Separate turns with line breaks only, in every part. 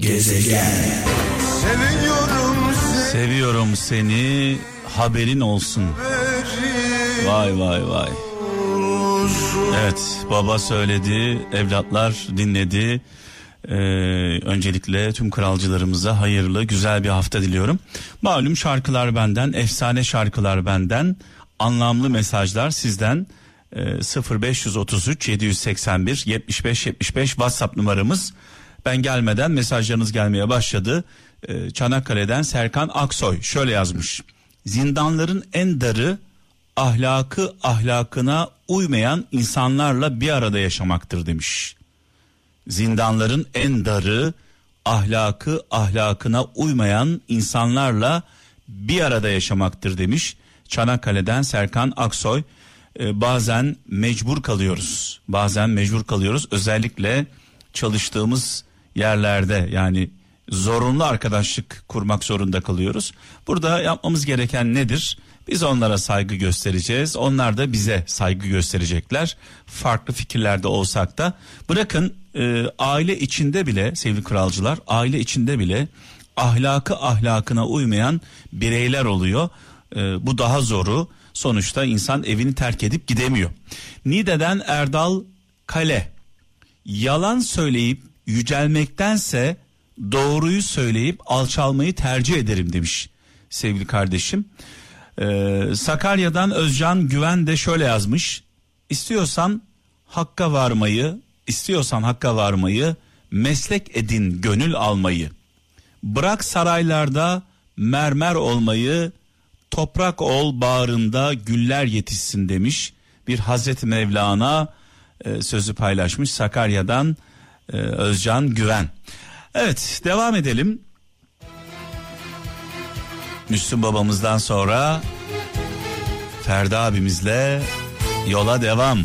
Gezegen. Seviyorum seni. Seviyorum seni. Haberin olsun. Vay vay vay. Evet baba söyledi, evlatlar dinledi. Ee, öncelikle tüm kralcılarımıza hayırlı güzel bir hafta diliyorum. Malum şarkılar benden, efsane şarkılar benden, anlamlı mesajlar sizden. Ee, 0533 781 75 75 WhatsApp numaramız. Ben gelmeden mesajlarınız gelmeye başladı. Ee, Çanakkale'den Serkan Aksoy şöyle yazmış. Zindanların en darı ahlakı ahlakına uymayan insanlarla bir arada yaşamaktır demiş. Zindanların en darı ahlakı ahlakına uymayan insanlarla bir arada yaşamaktır demiş. Çanakkale'den Serkan Aksoy ee, bazen mecbur kalıyoruz. Bazen mecbur kalıyoruz. Özellikle çalıştığımız yerlerde yani zorunlu arkadaşlık kurmak zorunda kalıyoruz. Burada yapmamız gereken nedir? Biz onlara saygı göstereceğiz. Onlar da bize saygı gösterecekler. Farklı fikirlerde olsak da bırakın e, aile içinde bile sevgili kralcılar aile içinde bile ahlakı ahlakına uymayan bireyler oluyor. E, bu daha zoru. Sonuçta insan evini terk edip gidemiyor. Nide'den Erdal Kale yalan söyleyip yücelmektense doğruyu söyleyip alçalmayı tercih ederim demiş sevgili kardeşim. Ee, Sakarya'dan Özcan Güven de şöyle yazmış. İstiyorsan hakka varmayı, istiyorsan hakka varmayı, meslek edin gönül almayı. Bırak saraylarda mermer olmayı, toprak ol bağrında güller yetişsin demiş. Bir Hazreti Mevlana e, sözü paylaşmış Sakarya'dan e, Özcan Güven. Evet devam edelim. Müslüm babamızdan sonra Ferdi abimizle yola devam.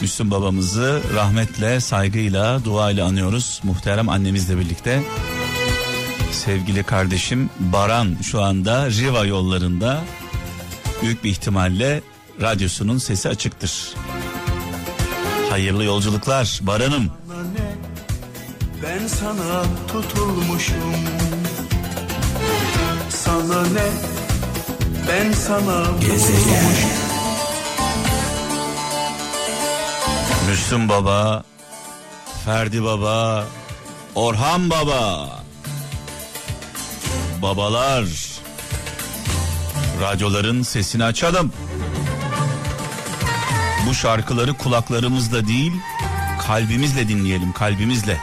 Müslüm babamızı rahmetle, saygıyla, duayla anıyoruz. Muhterem annemizle birlikte. Sevgili kardeşim Baran şu anda Riva yollarında. Büyük bir ihtimalle radyosunun sesi açıktır. Hayırlı yolculuklar Baran'ım. Ben sana tutulmuşum. Sana ne? Ben sana Gezegen. Müslüm Baba, Ferdi Baba, Orhan Baba. Babalar. Radyoların sesini açalım. Bu şarkıları kulaklarımızla değil, kalbimizle dinleyelim, kalbimizle.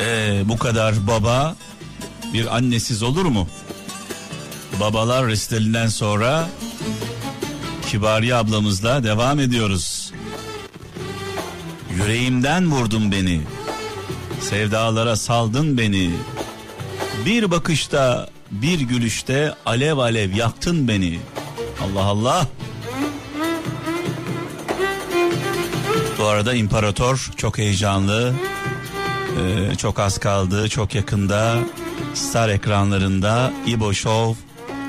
Ee, bu kadar baba bir annesiz olur mu? Babalar restelinden sonra Kibariye ablamızla devam ediyoruz. Yüreğimden vurdun beni. Sevdalara saldın beni. Bir bakışta, bir gülüşte alev alev yaktın beni. Allah Allah. Bu arada imparator çok heyecanlı. Ee, çok az kaldı, çok yakında Star ekranlarında İbo Show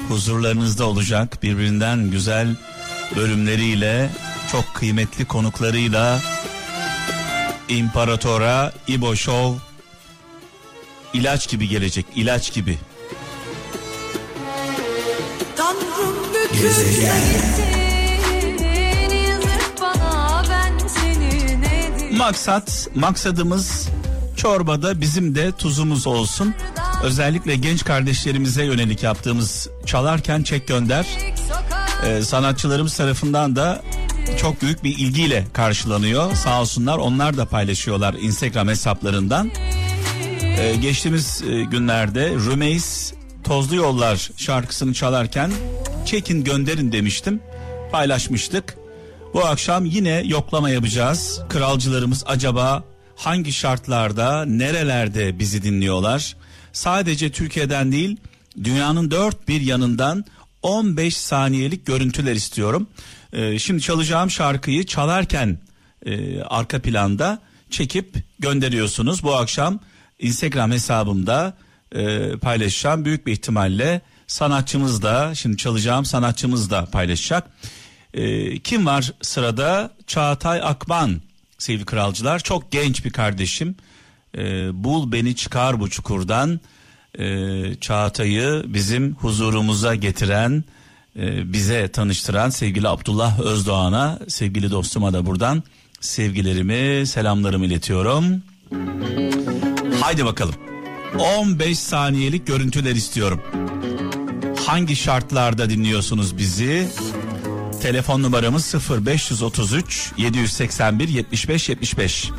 huzurlarınızda olacak. Birbirinden güzel bölümleriyle, çok kıymetli konuklarıyla İmparatora İbo Show ilaç gibi gelecek, ilaç gibi. Gezegen. Maksat, maksadımız çorbada bizim de tuzumuz olsun. Özellikle genç kardeşlerimize yönelik yaptığımız çalarken çek gönder. Ee, sanatçılarımız tarafından da çok büyük bir ilgiyle karşılanıyor. Sağ olsunlar onlar da paylaşıyorlar Instagram hesaplarından. Ee, geçtiğimiz e, günlerde Rümeys Tozlu Yollar şarkısını çalarken çekin gönderin demiştim. Paylaşmıştık. Bu akşam yine yoklama yapacağız. Kralcılarımız acaba hangi şartlarda, nerelerde bizi dinliyorlar? Sadece Türkiye'den değil, dünyanın dört bir yanından 15 saniyelik görüntüler istiyorum. Ee, şimdi çalacağım şarkıyı çalarken e, arka planda çekip gönderiyorsunuz. Bu akşam Instagram hesabımda e, paylaşacağım. Büyük bir ihtimalle sanatçımız da şimdi çalacağım sanatçımız da paylaşacak. Ee, kim var sırada? Çağatay Akman sevgili kralcılar. Çok genç bir kardeşim. Ee, bul beni çıkar bu çukurdan. Ee, Çağatay'ı bizim huzurumuza getiren, e, bize tanıştıran sevgili Abdullah Özdoğan'a, sevgili dostuma da buradan sevgilerimi, selamlarımı iletiyorum. Haydi bakalım. 15 saniyelik görüntüler istiyorum. Hangi şartlarda dinliyorsunuz bizi? Telefon numaramız 0533 781 75 75.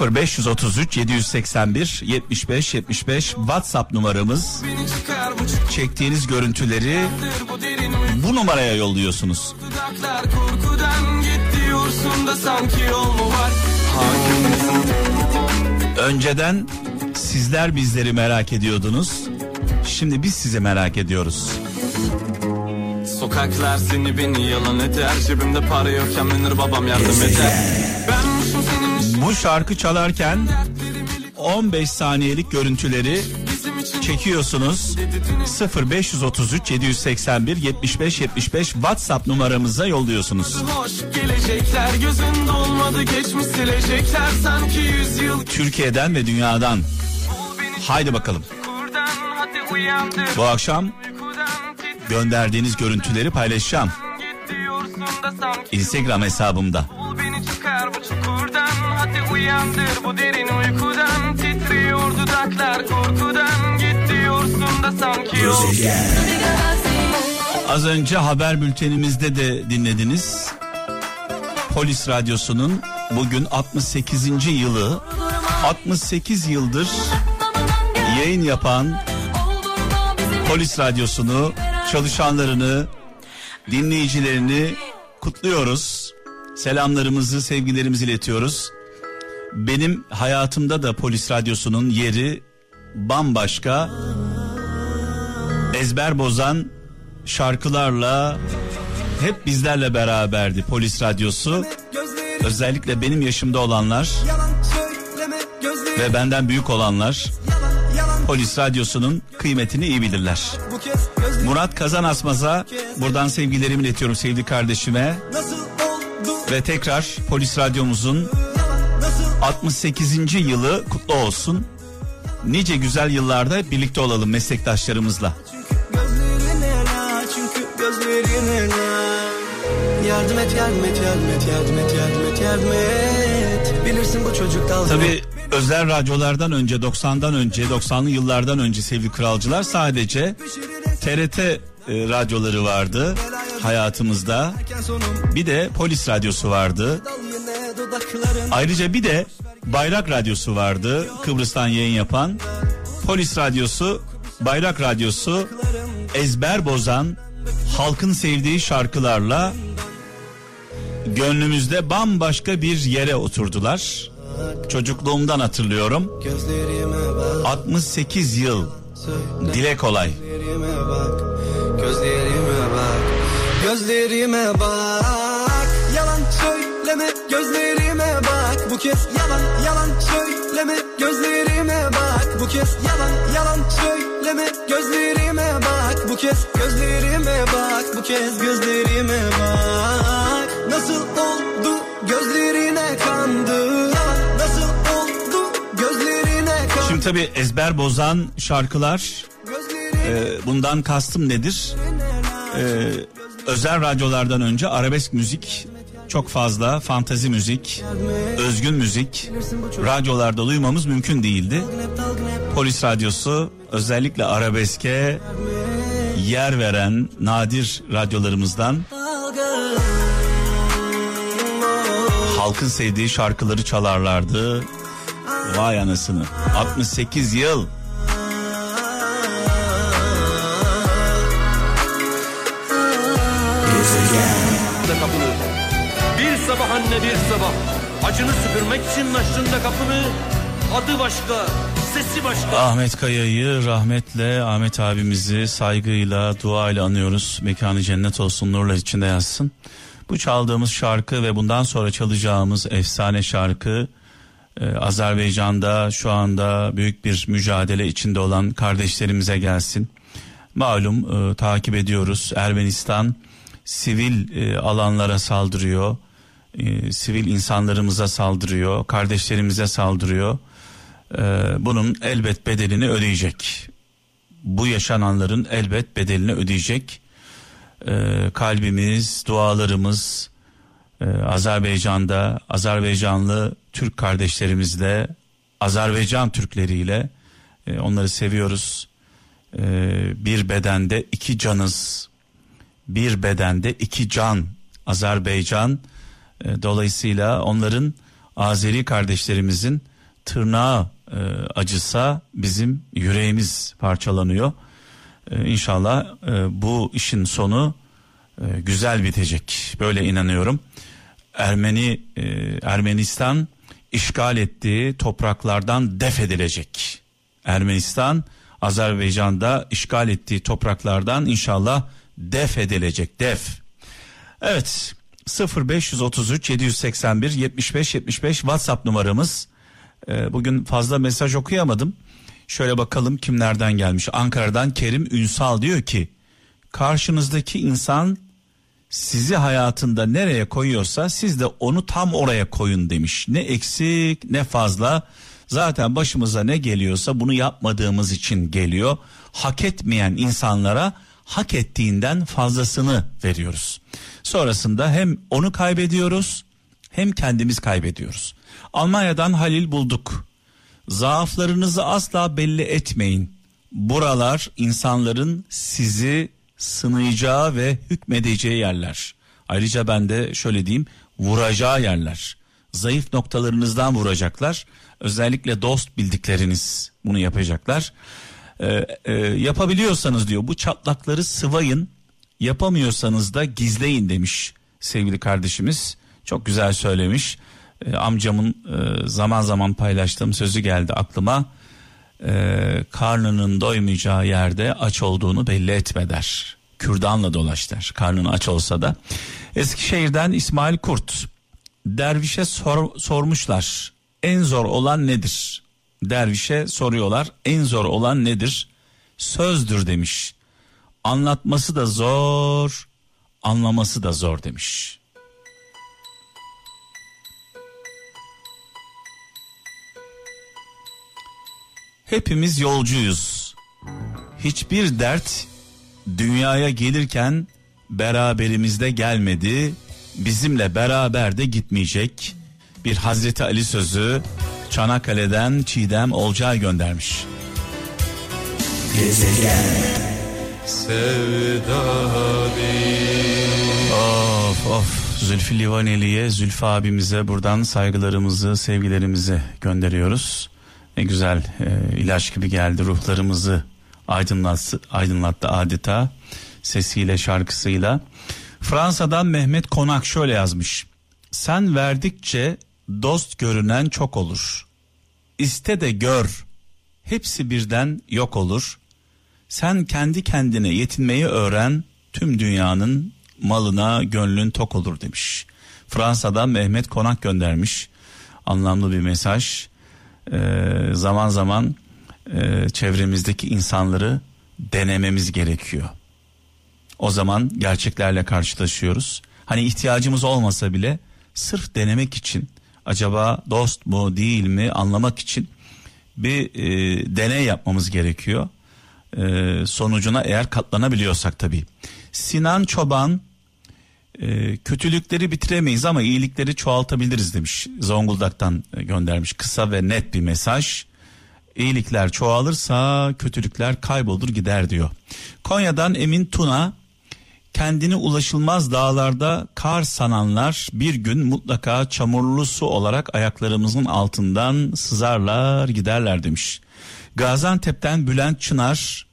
0533 781 75 75 WhatsApp numaramız. Çektiğiniz görüntüleri bu numaraya yolluyorsunuz. Önceden sizler bizleri merak ediyordunuz. Şimdi biz sizi merak ediyoruz. Sokaklar seni beni yalan eder Cebimde para yokken menir babam yardım eder Bu şarkı çalarken 15 saniyelik görüntüleri çekiyorsunuz 0533 781 75 75 WhatsApp numaramıza yolluyorsunuz. gelecekler gözün dolmadı geçmiş silecekler sanki yüzyıl. Türkiye'den ve dünyadan. Haydi bakalım. Bu akşam gönderdiğiniz görüntüleri paylaşacağım. Instagram hesabımda. Uyandır bu derin uykudan titriyor dudaklar korkudan git diyorsun da sanki yok. Az önce haber bültenimizde de dinlediniz. Polis Radyosu'nun bugün 68. yılı 68 yıldır yayın yapan Polis Radyosu'nu çalışanlarını, dinleyicilerini kutluyoruz. Selamlarımızı, sevgilerimizi iletiyoruz. Benim hayatımda da Polis Radyosu'nun yeri bambaşka. Ezber bozan şarkılarla hep bizlerle beraberdi Polis Radyosu. Özellikle benim yaşımda olanlar ve benden büyük olanlar Polis Radyosu'nun kıymetini iyi bilirler. Murat Kazan Asmaz'a buradan sevgilerimi iletiyorum sevgili kardeşime. Ve tekrar Polis Radyomuzun 68. yılı kutlu olsun. Nice güzel yıllarda birlikte olalım meslektaşlarımızla. Yardım et, yardım et, yardım et, yardım et, yardım et, yardım et. Bilirsin bu çocuk dalga. Tabii özel radyolardan önce 90'dan önce 90'lı yıllardan önce sevgili kralcılar sadece TRT e, radyoları vardı hayatımızda. Bir de polis radyosu vardı. Ayrıca bir de bayrak radyosu vardı Kıbrıs'tan yayın yapan. Polis radyosu, bayrak radyosu ezber bozan halkın sevdiği şarkılarla gönlümüzde bambaşka bir yere oturdular. Çocukluğumdan hatırlıyorum. 68 yıl. Dile kolay. Gözlerime bak. Gözlerime bak. Yalan söyleme gözlerime bak. Bu kez yalan yalan söyleme gözlerime bak. Bu kez yalan yalan söyleme gözlerime bak. Bu kez gözlerime bak. Bu kez gözlerime bak. Nasıl oldu gözlerine kandı Şimdi tabi ezber bozan şarkılar e, bundan kastım nedir? E, özel radyolardan önce arabesk müzik çok fazla fantazi müzik, özgün müzik radyolarda duymamız mümkün değildi. Polis radyosu özellikle arabeske yer veren nadir radyolarımızdan halkın sevdiği şarkıları çalarlardı. Vay anasını. 68 yıl.
Bir sabah anne bir sabah Acını süpürmek için açtın da kapını Adı başka sesi başka
Ahmet Kaya'yı rahmetle Ahmet abimizi saygıyla duayla anıyoruz Mekanı cennet olsun nurlar içinde yazsın Bu çaldığımız şarkı ve bundan sonra çalacağımız efsane şarkı ee, Azerbaycan'da şu anda büyük bir mücadele içinde olan kardeşlerimize gelsin. Malum e, takip ediyoruz Ermenistan sivil e, alanlara saldırıyor. E, sivil insanlarımıza saldırıyor, kardeşlerimize saldırıyor. E, bunun elbet bedelini ödeyecek. Bu yaşananların elbet bedelini ödeyecek. E, kalbimiz, dualarımız e, Azerbaycan'da, Azerbaycanlı Türk kardeşlerimizle, Azerbaycan Türkleriyle e, onları seviyoruz. E, bir bedende iki canız, bir bedende iki can. Azerbaycan e, dolayısıyla onların Azeri kardeşlerimizin tırnağı e, acısa bizim yüreğimiz parçalanıyor. E, inşallah e, bu işin sonu e, güzel bitecek. Böyle inanıyorum. Ermeni e, Ermenistan işgal ettiği topraklardan def edilecek. Ermenistan Azerbaycan'da işgal ettiği topraklardan inşallah def edilecek def. Evet 0533 781 75 75 WhatsApp numaramız. Ee, bugün fazla mesaj okuyamadım. Şöyle bakalım kimlerden gelmiş. Ankara'dan Kerim Ünsal diyor ki karşınızdaki insan sizi hayatında nereye koyuyorsa siz de onu tam oraya koyun demiş. Ne eksik ne fazla. Zaten başımıza ne geliyorsa bunu yapmadığımız için geliyor. Hak etmeyen insanlara hak ettiğinden fazlasını veriyoruz. Sonrasında hem onu kaybediyoruz hem kendimiz kaybediyoruz. Almanya'dan Halil bulduk. Zaaflarınızı asla belli etmeyin. Buralar insanların sizi sınayacağı ve hükmedeceği yerler. Ayrıca ben de şöyle diyeyim vuracağı yerler. Zayıf noktalarınızdan vuracaklar. Özellikle dost bildikleriniz bunu yapacaklar. Ee, e, yapabiliyorsanız diyor bu çatlakları sıvayın. Yapamıyorsanız da gizleyin demiş sevgili kardeşimiz. Çok güzel söylemiş. Ee, amcamın e, zaman zaman paylaştığım sözü geldi aklıma e, karnının doymayacağı yerde aç olduğunu belli etme der. Kürdanla dolaş der. Karnın aç olsa da. Eskişehir'den İsmail Kurt. Dervişe sor, sormuşlar. En zor olan nedir? Dervişe soruyorlar. En zor olan nedir? Sözdür demiş. Anlatması da zor, anlaması da zor demiş. Hepimiz yolcuyuz. Hiçbir dert dünyaya gelirken beraberimizde gelmedi. Bizimle beraber de gitmeyecek. Bir Hazreti Ali sözü Çanakkale'den Çiğdem Olcay göndermiş. Gezegen Of of Zülfü Livaneli'ye Zülfü abimize buradan saygılarımızı sevgilerimizi gönderiyoruz. Ne güzel e, ilaç gibi geldi ruhlarımızı aydınlattı, aydınlattı adeta sesiyle şarkısıyla. Fransa'dan Mehmet Konak şöyle yazmış. Sen verdikçe dost görünen çok olur. İste de gör. Hepsi birden yok olur. Sen kendi kendine yetinmeyi öğren. Tüm dünyanın malına gönlün tok olur demiş. Fransa'dan Mehmet Konak göndermiş. Anlamlı bir mesaj zaman zaman e, çevremizdeki insanları denememiz gerekiyor. O zaman gerçeklerle karşılaşıyoruz. Hani ihtiyacımız olmasa bile sırf denemek için acaba dost mu değil mi anlamak için bir e, deney yapmamız gerekiyor. E, sonucuna eğer katlanabiliyorsak tabii. Sinan Çoban e, kötülükleri bitiremeyiz ama iyilikleri çoğaltabiliriz demiş. Zonguldak'tan göndermiş kısa ve net bir mesaj. İyilikler çoğalırsa kötülükler kaybolur gider diyor. Konya'dan Emin Tuna kendini ulaşılmaz dağlarda kar sananlar bir gün mutlaka çamurlu su olarak ayaklarımızın altından sızarlar giderler demiş. Gaziantep'ten Bülent Çınar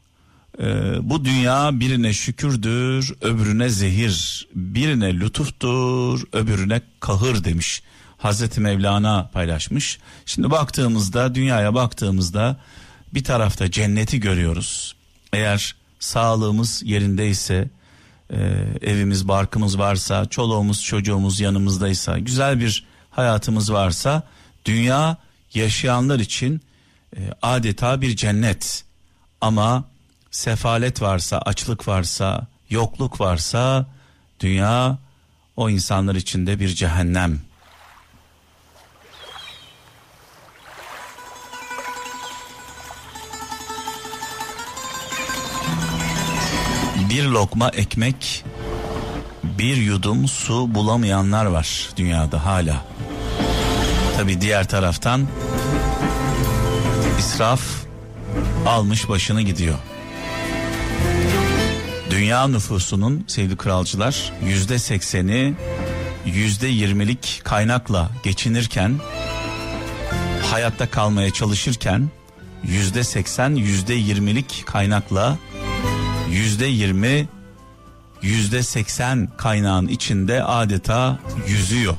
ee, bu dünya birine şükürdür, öbürüne zehir, birine lütuftur, öbürüne kahır demiş. Hazreti Mevlana paylaşmış. Şimdi baktığımızda, dünyaya baktığımızda bir tarafta cenneti görüyoruz. Eğer sağlığımız yerindeyse, e, evimiz, barkımız varsa, çoluğumuz, çocuğumuz yanımızdaysa, güzel bir hayatımız varsa, dünya yaşayanlar için e, adeta bir cennet. Ama sefalet varsa, açlık varsa, yokluk varsa Dünya o insanlar içinde bir cehennem. Bir lokma ekmek, bir yudum su bulamayanlar var dünyada hala. Tabi diğer taraftan israf almış başını gidiyor. Dünya nüfusunun sevgili kralcılar yüzde sekseni yüzde yirmilik kaynakla geçinirken hayatta kalmaya çalışırken yüzde seksen yüzde yirmilik kaynakla yüzde yirmi yüzde seksen kaynağın içinde adeta yüzüyor.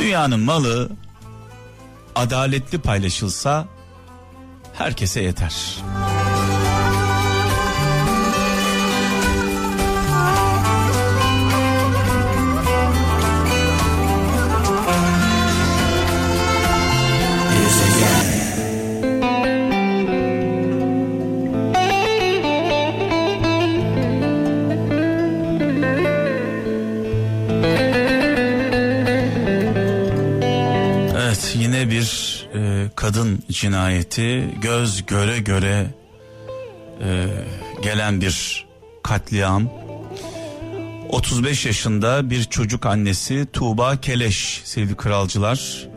Dünyanın malı adaletli paylaşılsa herkese yeter. Kadın cinayeti göz göre göre e, gelen bir katliam. 35 yaşında bir çocuk annesi Tuğba Keleş sevgili kralcılar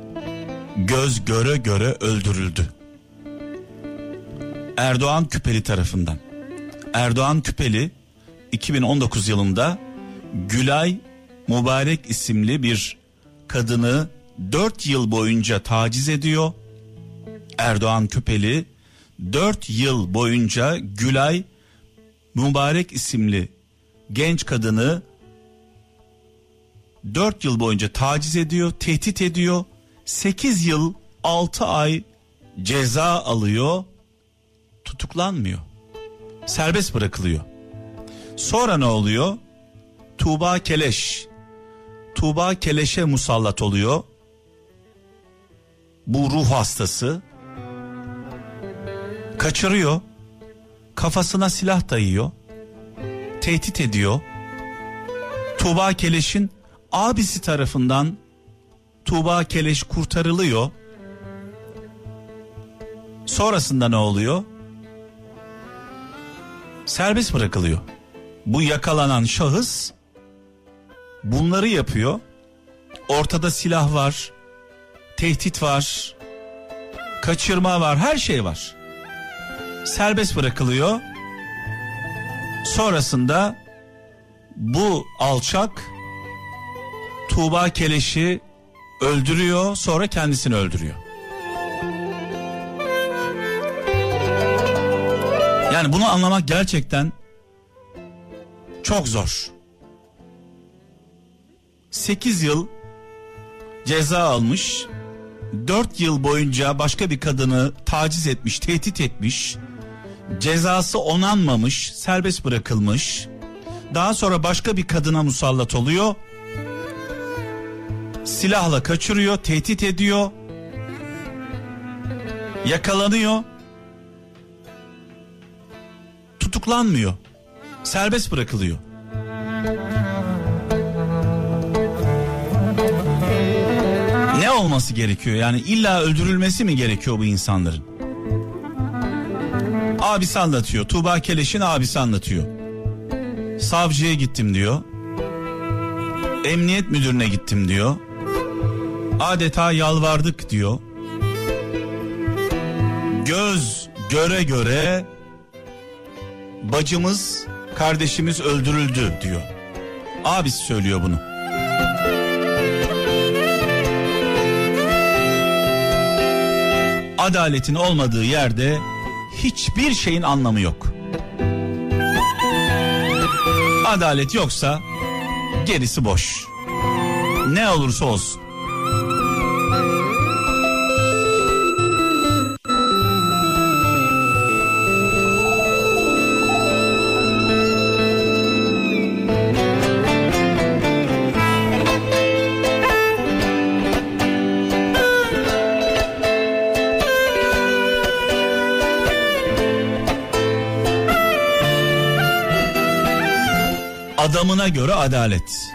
göz göre göre öldürüldü. Erdoğan Küpeli tarafından. Erdoğan Küpeli 2019 yılında Gülay Mübarek isimli bir kadını 4 yıl boyunca taciz ediyor. Erdoğan Küpeli 4 yıl boyunca Gülay Mübarek isimli genç kadını 4 yıl boyunca taciz ediyor, tehdit ediyor. 8 yıl 6 ay ceza alıyor, tutuklanmıyor. Serbest bırakılıyor. Sonra ne oluyor? Tuğba Keleş. Tuğba Keleş'e musallat oluyor bu ruh hastası kaçırıyor. Kafasına silah dayıyor. Tehdit ediyor. Tuğba Keleş'in abisi tarafından Tuğba Keleş kurtarılıyor. Sonrasında ne oluyor? Serbest bırakılıyor. Bu yakalanan şahıs bunları yapıyor. Ortada silah var tehdit var, kaçırma var, her şey var. Serbest bırakılıyor. Sonrasında bu alçak Tuğba Keleş'i öldürüyor, sonra kendisini öldürüyor. Yani bunu anlamak gerçekten çok zor. 8 yıl ceza almış 4 yıl boyunca başka bir kadını taciz etmiş, tehdit etmiş. Cezası onanmamış, serbest bırakılmış. Daha sonra başka bir kadına musallat oluyor. Silahla kaçırıyor, tehdit ediyor. Yakalanıyor. Tutuklanmıyor. Serbest bırakılıyor. Olması gerekiyor? Yani illa öldürülmesi mi gerekiyor bu insanların? Abisi anlatıyor. Tuğba Keleş'in abisi anlatıyor. Savcıya gittim diyor. Emniyet müdürüne gittim diyor. Adeta yalvardık diyor. Göz göre göre bacımız kardeşimiz öldürüldü diyor. Abisi söylüyor bunu. Adaletin olmadığı yerde hiçbir şeyin anlamı yok. Adalet yoksa gerisi boş. Ne olursa olsun. Adamına göre adalet.